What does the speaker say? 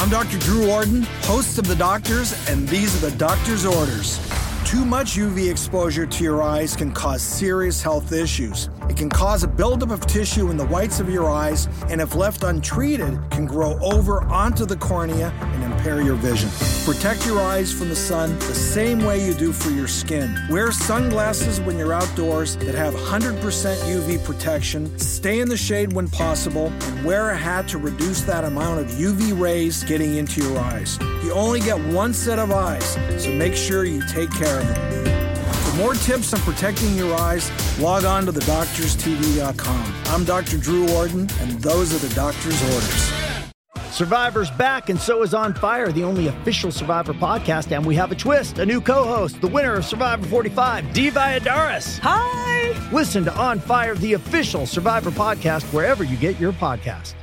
I'm Dr. Drew Ordon, host of The Doctors, and these are the doctor's orders. Too much UV exposure to your eyes can cause serious health issues. It can cause a buildup of tissue in the whites of your eyes, and if left untreated, can grow over onto the cornea and impair your vision. Protect your eyes from the sun the same way you do for your skin. Wear sunglasses when you're outdoors that have 100% UV protection. Stay in the shade when possible, and wear a hat to reduce that amount of UV rays getting into your eyes. You only get one set of eyes, so make sure you take care of. For more tips on protecting your eyes, log on to thedoctorstv.com. I'm Dr. Drew Ordon, and those are the doctor's orders. Survivor's back, and so is On Fire, the only official Survivor podcast. And we have a twist a new co host, the winner of Survivor 45, Dee Valladares. Hi! Listen to On Fire, the official Survivor podcast, wherever you get your podcasts.